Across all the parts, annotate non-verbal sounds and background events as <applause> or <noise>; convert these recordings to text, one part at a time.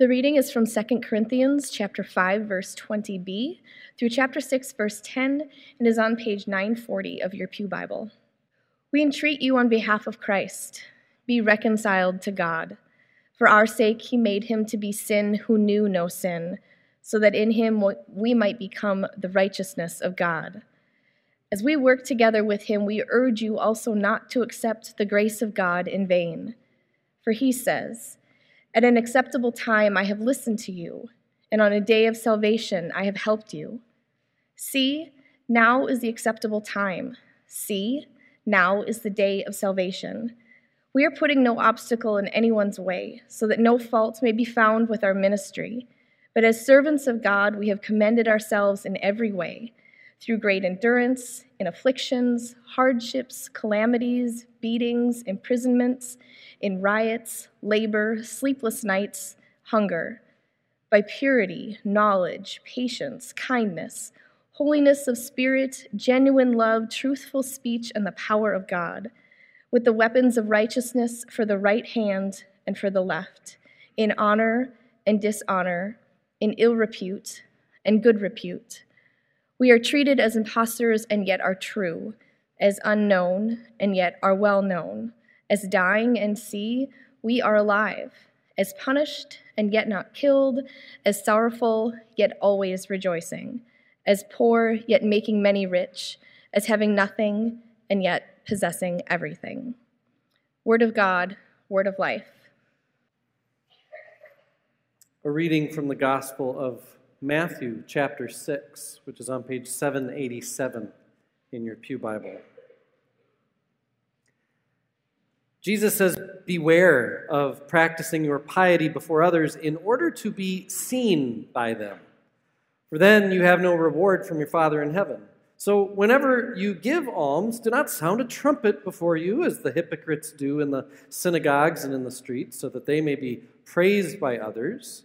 The reading is from 2 Corinthians chapter 5 verse 20b through chapter 6 verse 10 and is on page 940 of your Pew Bible. We entreat you on behalf of Christ, be reconciled to God. For our sake he made him to be sin who knew no sin, so that in him we might become the righteousness of God. As we work together with him, we urge you also not to accept the grace of God in vain. For he says, At an acceptable time I have listened to you, and on a day of salvation I have helped you. See, now is the acceptable time. See, now is the day of salvation. We are putting no obstacle in anyone's way, so that no fault may be found with our ministry. But as servants of God, we have commended ourselves in every way through great endurance in afflictions, hardships, calamities, beatings, imprisonments, in riots, labor, sleepless nights, hunger, by purity, knowledge, patience, kindness, holiness of spirit, genuine love, truthful speech, and the power of God, with the weapons of righteousness for the right hand and for the left, in honor and dishonor, in ill repute and good repute. We are treated as impostors and yet are true, as unknown and yet are well known, as dying and see, we are alive, as punished and yet not killed, as sorrowful yet always rejoicing, as poor yet making many rich, as having nothing and yet possessing everything. Word of God, word of life. A reading from the Gospel of Matthew chapter 6, which is on page 787 in your Pew Bible. Jesus says, Beware of practicing your piety before others in order to be seen by them, for then you have no reward from your Father in heaven. So, whenever you give alms, do not sound a trumpet before you, as the hypocrites do in the synagogues and in the streets, so that they may be praised by others.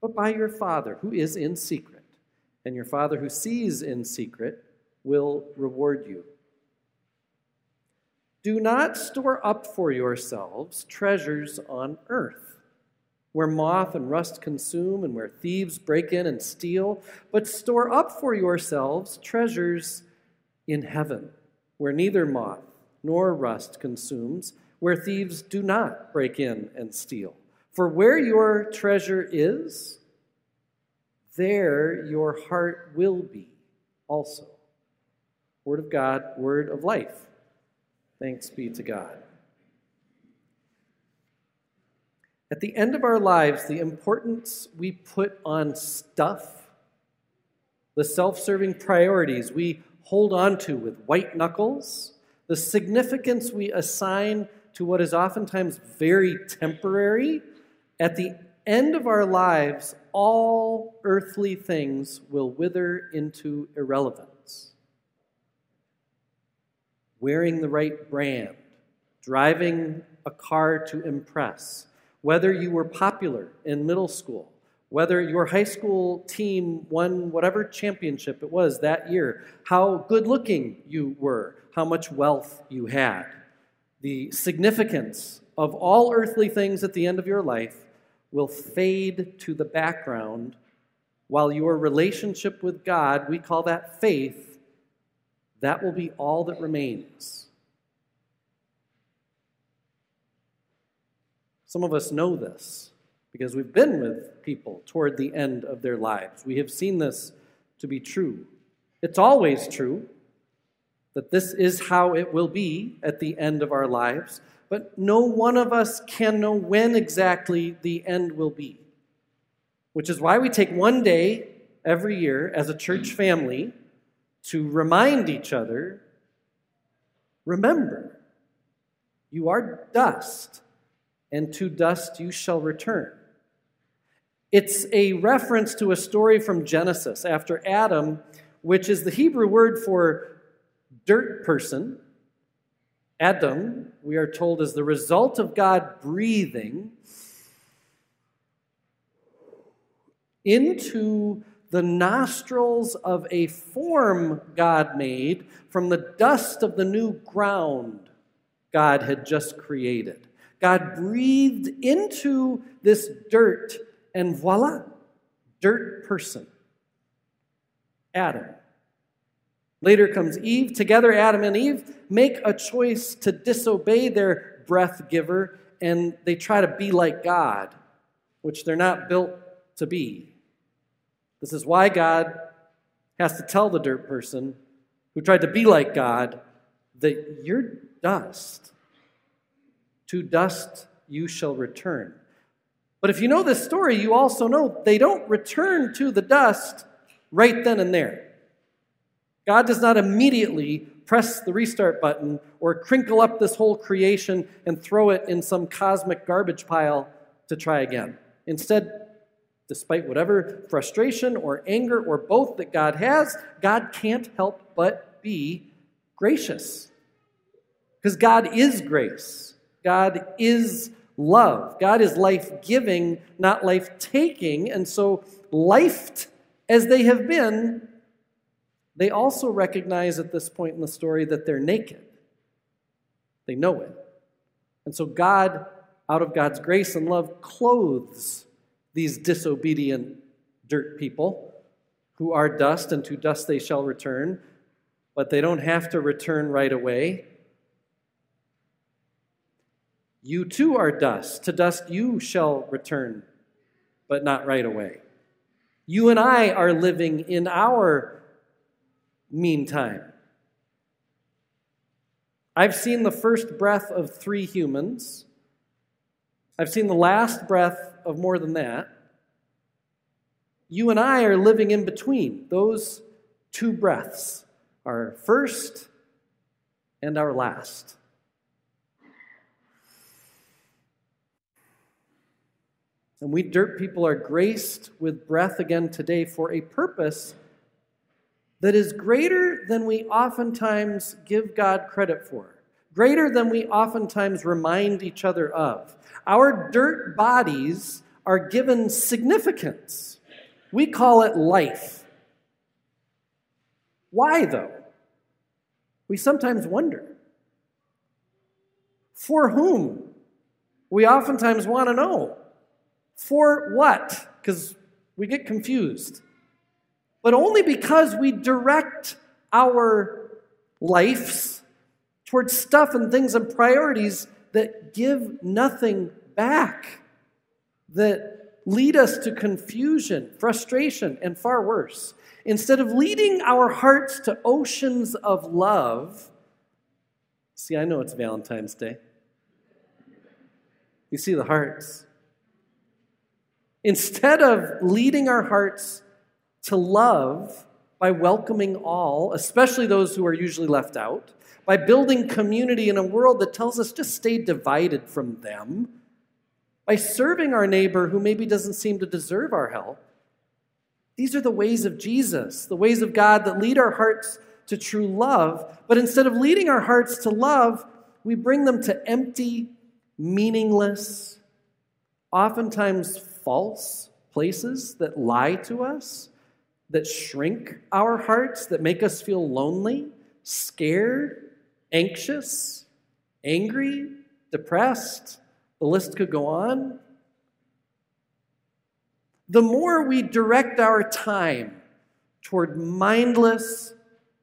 but by your Father who is in secret. And your Father who sees in secret will reward you. Do not store up for yourselves treasures on earth, where moth and rust consume and where thieves break in and steal, but store up for yourselves treasures in heaven, where neither moth nor rust consumes, where thieves do not break in and steal. For where your treasure is, there your heart will be also. Word of God, word of life. Thanks be to God. At the end of our lives, the importance we put on stuff, the self serving priorities we hold on to with white knuckles, the significance we assign to what is oftentimes very temporary, at the end of our lives, all earthly things will wither into irrelevance. Wearing the right brand, driving a car to impress, whether you were popular in middle school, whether your high school team won whatever championship it was that year, how good looking you were, how much wealth you had. The significance of all earthly things at the end of your life will fade to the background while your relationship with God, we call that faith, that will be all that remains. Some of us know this. because we've been with people toward the end of their lives. We have seen this to be true. It's always true that this is how it will be at the end of our lives, but no one of us can know when exactly the end will be. Which is why we take one day every year as a church family to remind each other remember, you are dust, and to dust you shall return. It's a reference to a story from Genesis after Adam, which is the Hebrew word for dirt person, Adam, we are told, is the result of God breathing into the nostrils of a form God made from the dust of the new ground God had just created. God breathed into this dirt, and voila, dirt person. Adam. Later comes Eve. Together, Adam and Eve make a choice to disobey their breath giver, and they try to be like God, which they're not built to be. This is why God has to tell the dirt person who tried to be like God that you're dust. To dust you shall return. But if you know this story, you also know they don't return to the dust right then and there. God does not immediately press the restart button or crinkle up this whole creation and throw it in some cosmic garbage pile to try again. Instead, despite whatever frustration or anger or both that God has, God can't help but be gracious. Because God is grace, God is love, God is life giving, not life taking. And so, lifed as they have been, they also recognize at this point in the story that they're naked. They know it. And so God, out of God's grace and love, clothes these disobedient dirt people who are dust, and to dust they shall return. But they don't have to return right away. You too are dust. To dust you shall return, but not right away. You and I are living in our meantime. I've seen the first breath of three humans. I've seen the last breath of more than that. You and I are living in between those two breaths our first and our last. And we dirt people are graced with breath again today for a purpose that is greater than we oftentimes give God credit for, greater than we oftentimes remind each other of. Our dirt bodies are given significance. We call it life. Why, though? We sometimes wonder. For whom? We oftentimes want to know. For what? Because we get confused but only because we direct our lives towards stuff and things and priorities that give nothing back, that lead us to confusion, frustration, and far worse. Instead of leading our hearts to oceans of love, see, I know it's Valentine's Day. You see the hearts. Instead of leading our hearts to love by welcoming all, especially those who are usually left out, by building community in a world that tells us just stay divided from them, by serving our neighbor who maybe doesn't seem to deserve our help. These are the ways of Jesus, the ways of God that lead our hearts to true love. But instead of leading our hearts to love, we bring them to empty, meaningless, oftentimes false places that lie to us that shrink our hearts, that make us feel lonely, scared, anxious, angry, depressed. The list could go on. The more we direct our time toward mindless,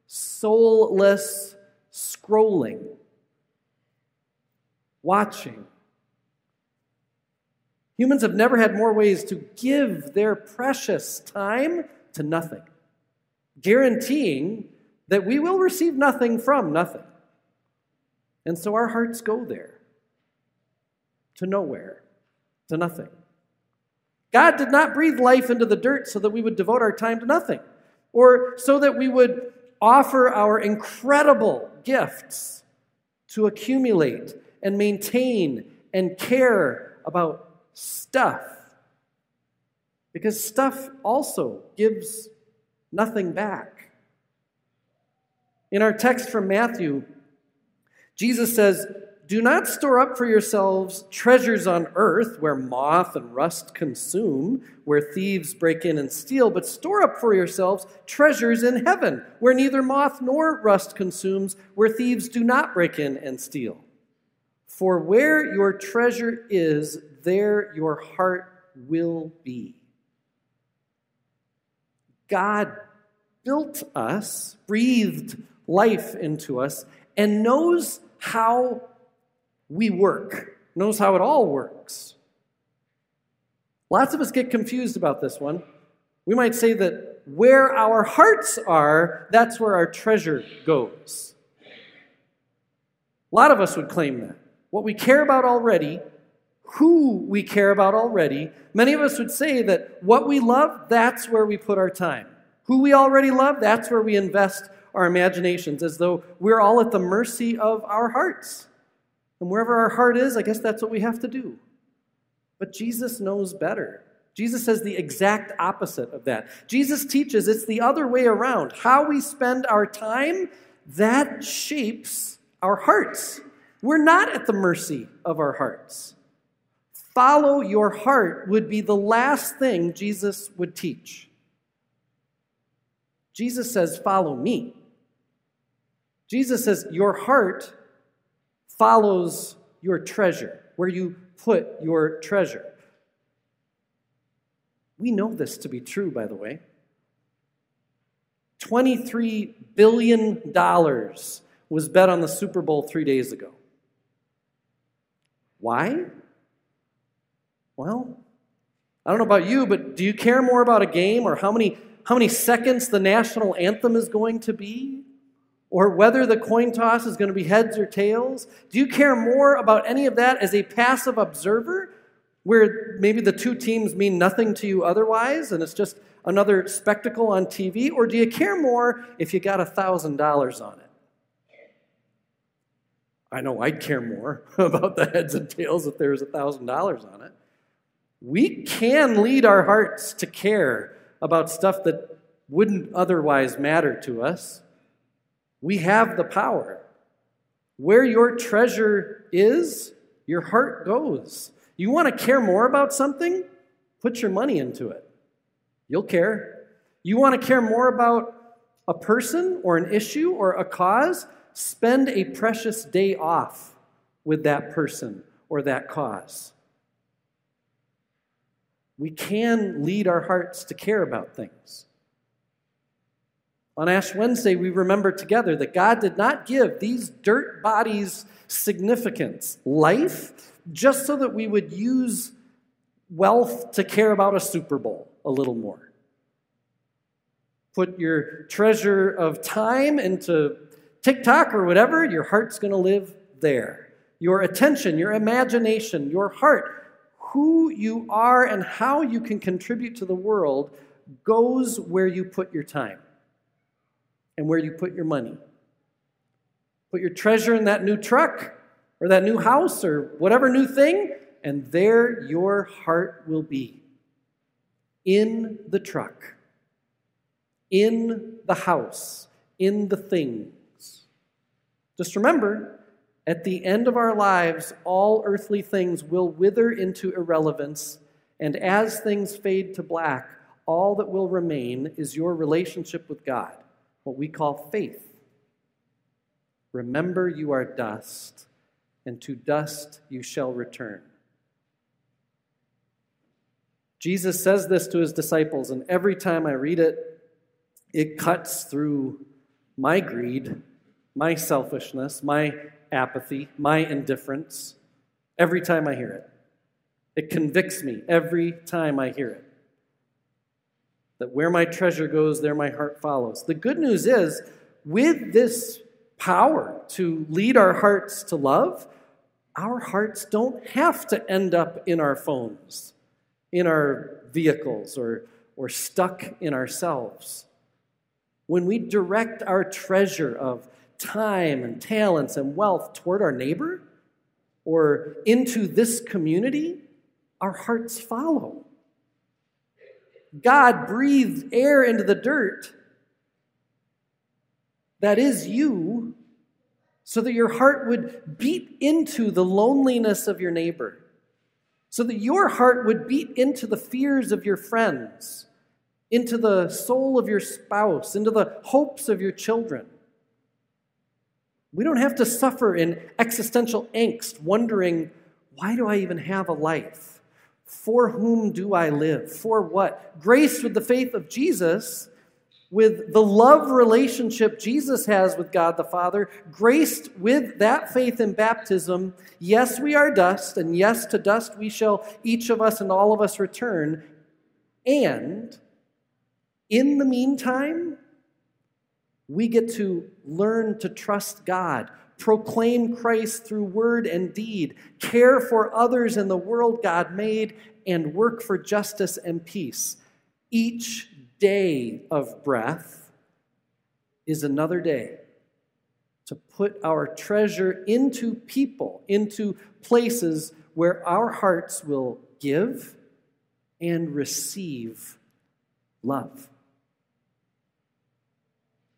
soulless scrolling, watching, Humans have never had more ways to give their precious time to nothing, guaranteeing that we will receive nothing from nothing. And so our hearts go there to nowhere, to nothing. God did not breathe life into the dirt so that we would devote our time to nothing, or so that we would offer our incredible gifts to accumulate and maintain and care about stuff. Because stuff also gives nothing back. In our text from Matthew, Jesus says, Do not store up for yourselves treasures on earth where moth and rust consume, where thieves break in and steal, but store up for yourselves treasures in heaven where neither moth nor rust consumes, where thieves do not break in and steal. For where your treasure is, there your heart will be. God built us, breathed life into us, and knows how we work, knows how it all works. Lots of us get confused about this one. We might say that where our hearts are, that's where our treasure goes. A lot of us would claim that. What we care about already, who we care about already, many of us would say that what we love, that's where we put our time. Who we already love, that's where we invest our imaginations as though we're all at the mercy of our hearts. And wherever our heart is, I guess that's what we have to do. But Jesus knows better. Jesus says the exact opposite of that. Jesus teaches it's the other way around. How we spend our time, that shapes our hearts. We're not at the mercy of our hearts. Follow your heart would be the last thing Jesus would teach. Jesus says, Follow me. Jesus says, Your heart follows your treasure, where you put your treasure. We know this to be true, by the way. $23 billion was bet on the Super Bowl three days ago. Why? Well, I don't know about you, but do you care more about a game or how many, how many seconds the national anthem is going to be? or whether the coin toss is going to be heads or tails? Do you care more about any of that as a passive observer, where maybe the two teams mean nothing to you otherwise and it's just another spectacle on TV? Or do you care more if you got $1,000 on it? I know I'd care more <laughs> about the heads and tails if there was $1,000 on it. We can lead our hearts to care about stuff that wouldn't otherwise matter to us. We have the power. Where your treasure is, your heart goes. You want to care more about something? Put your money into it. You'll care. You want to care more about a person or an issue or a cause? Spend a precious day off with that person or that cause. We can lead our hearts to care about things. On Ash Wednesday, we remember together that God did not give these dirt bodies significance, life, just so that we would use wealth to care about a Super Bowl a little more. Put your treasure of time into TikTok or whatever, your heart's going to live there. Your attention, your imagination, your heart, who you are and how you can contribute to the world goes where you put your time and where you put your money. Put your treasure in that new truck or that new house or whatever new thing, and there your heart will be. In the truck, in the house, in the things. Just remember, at the end of our lives, all earthly things will wither into irrelevance, and as things fade to black, all that will remain is your relationship with God what we call faith. Remember, you are dust, and to dust you shall return. Jesus says this to his disciples, and every time I read it, it cuts through my greed, my selfishness, my apathy, my indifference, every time I hear it. It convicts me every time I hear it. That where my treasure goes, there my heart follows. The good news is, with this power to lead our hearts to love, our hearts don't have to end up in our phones, in our vehicles, or, or stuck in ourselves. When we direct our treasure of time and talents and wealth toward our neighbor or into this community, our hearts follow. God breathed air into the dirt that is you so that your heart would beat into the loneliness of your neighbor, so that your heart would beat into the fears of your friends, into the soul of your spouse, into the hopes of your children. We don't have to suffer in existential angst, wondering, why do I even have a life? For whom do I live? For what? Grace with the faith of Jesus, with the love relationship Jesus has with God the Father, graced with that faith in baptism, yes, we are dust, and yes, to dust we shall each of us and all of us return. And in the meantime, we get to learn to trust God, proclaim Christ through word and deed, care for others in the world God made, and work for justice and peace. Each day of breath is another day to put our treasure into people, into places where our hearts will give and receive love.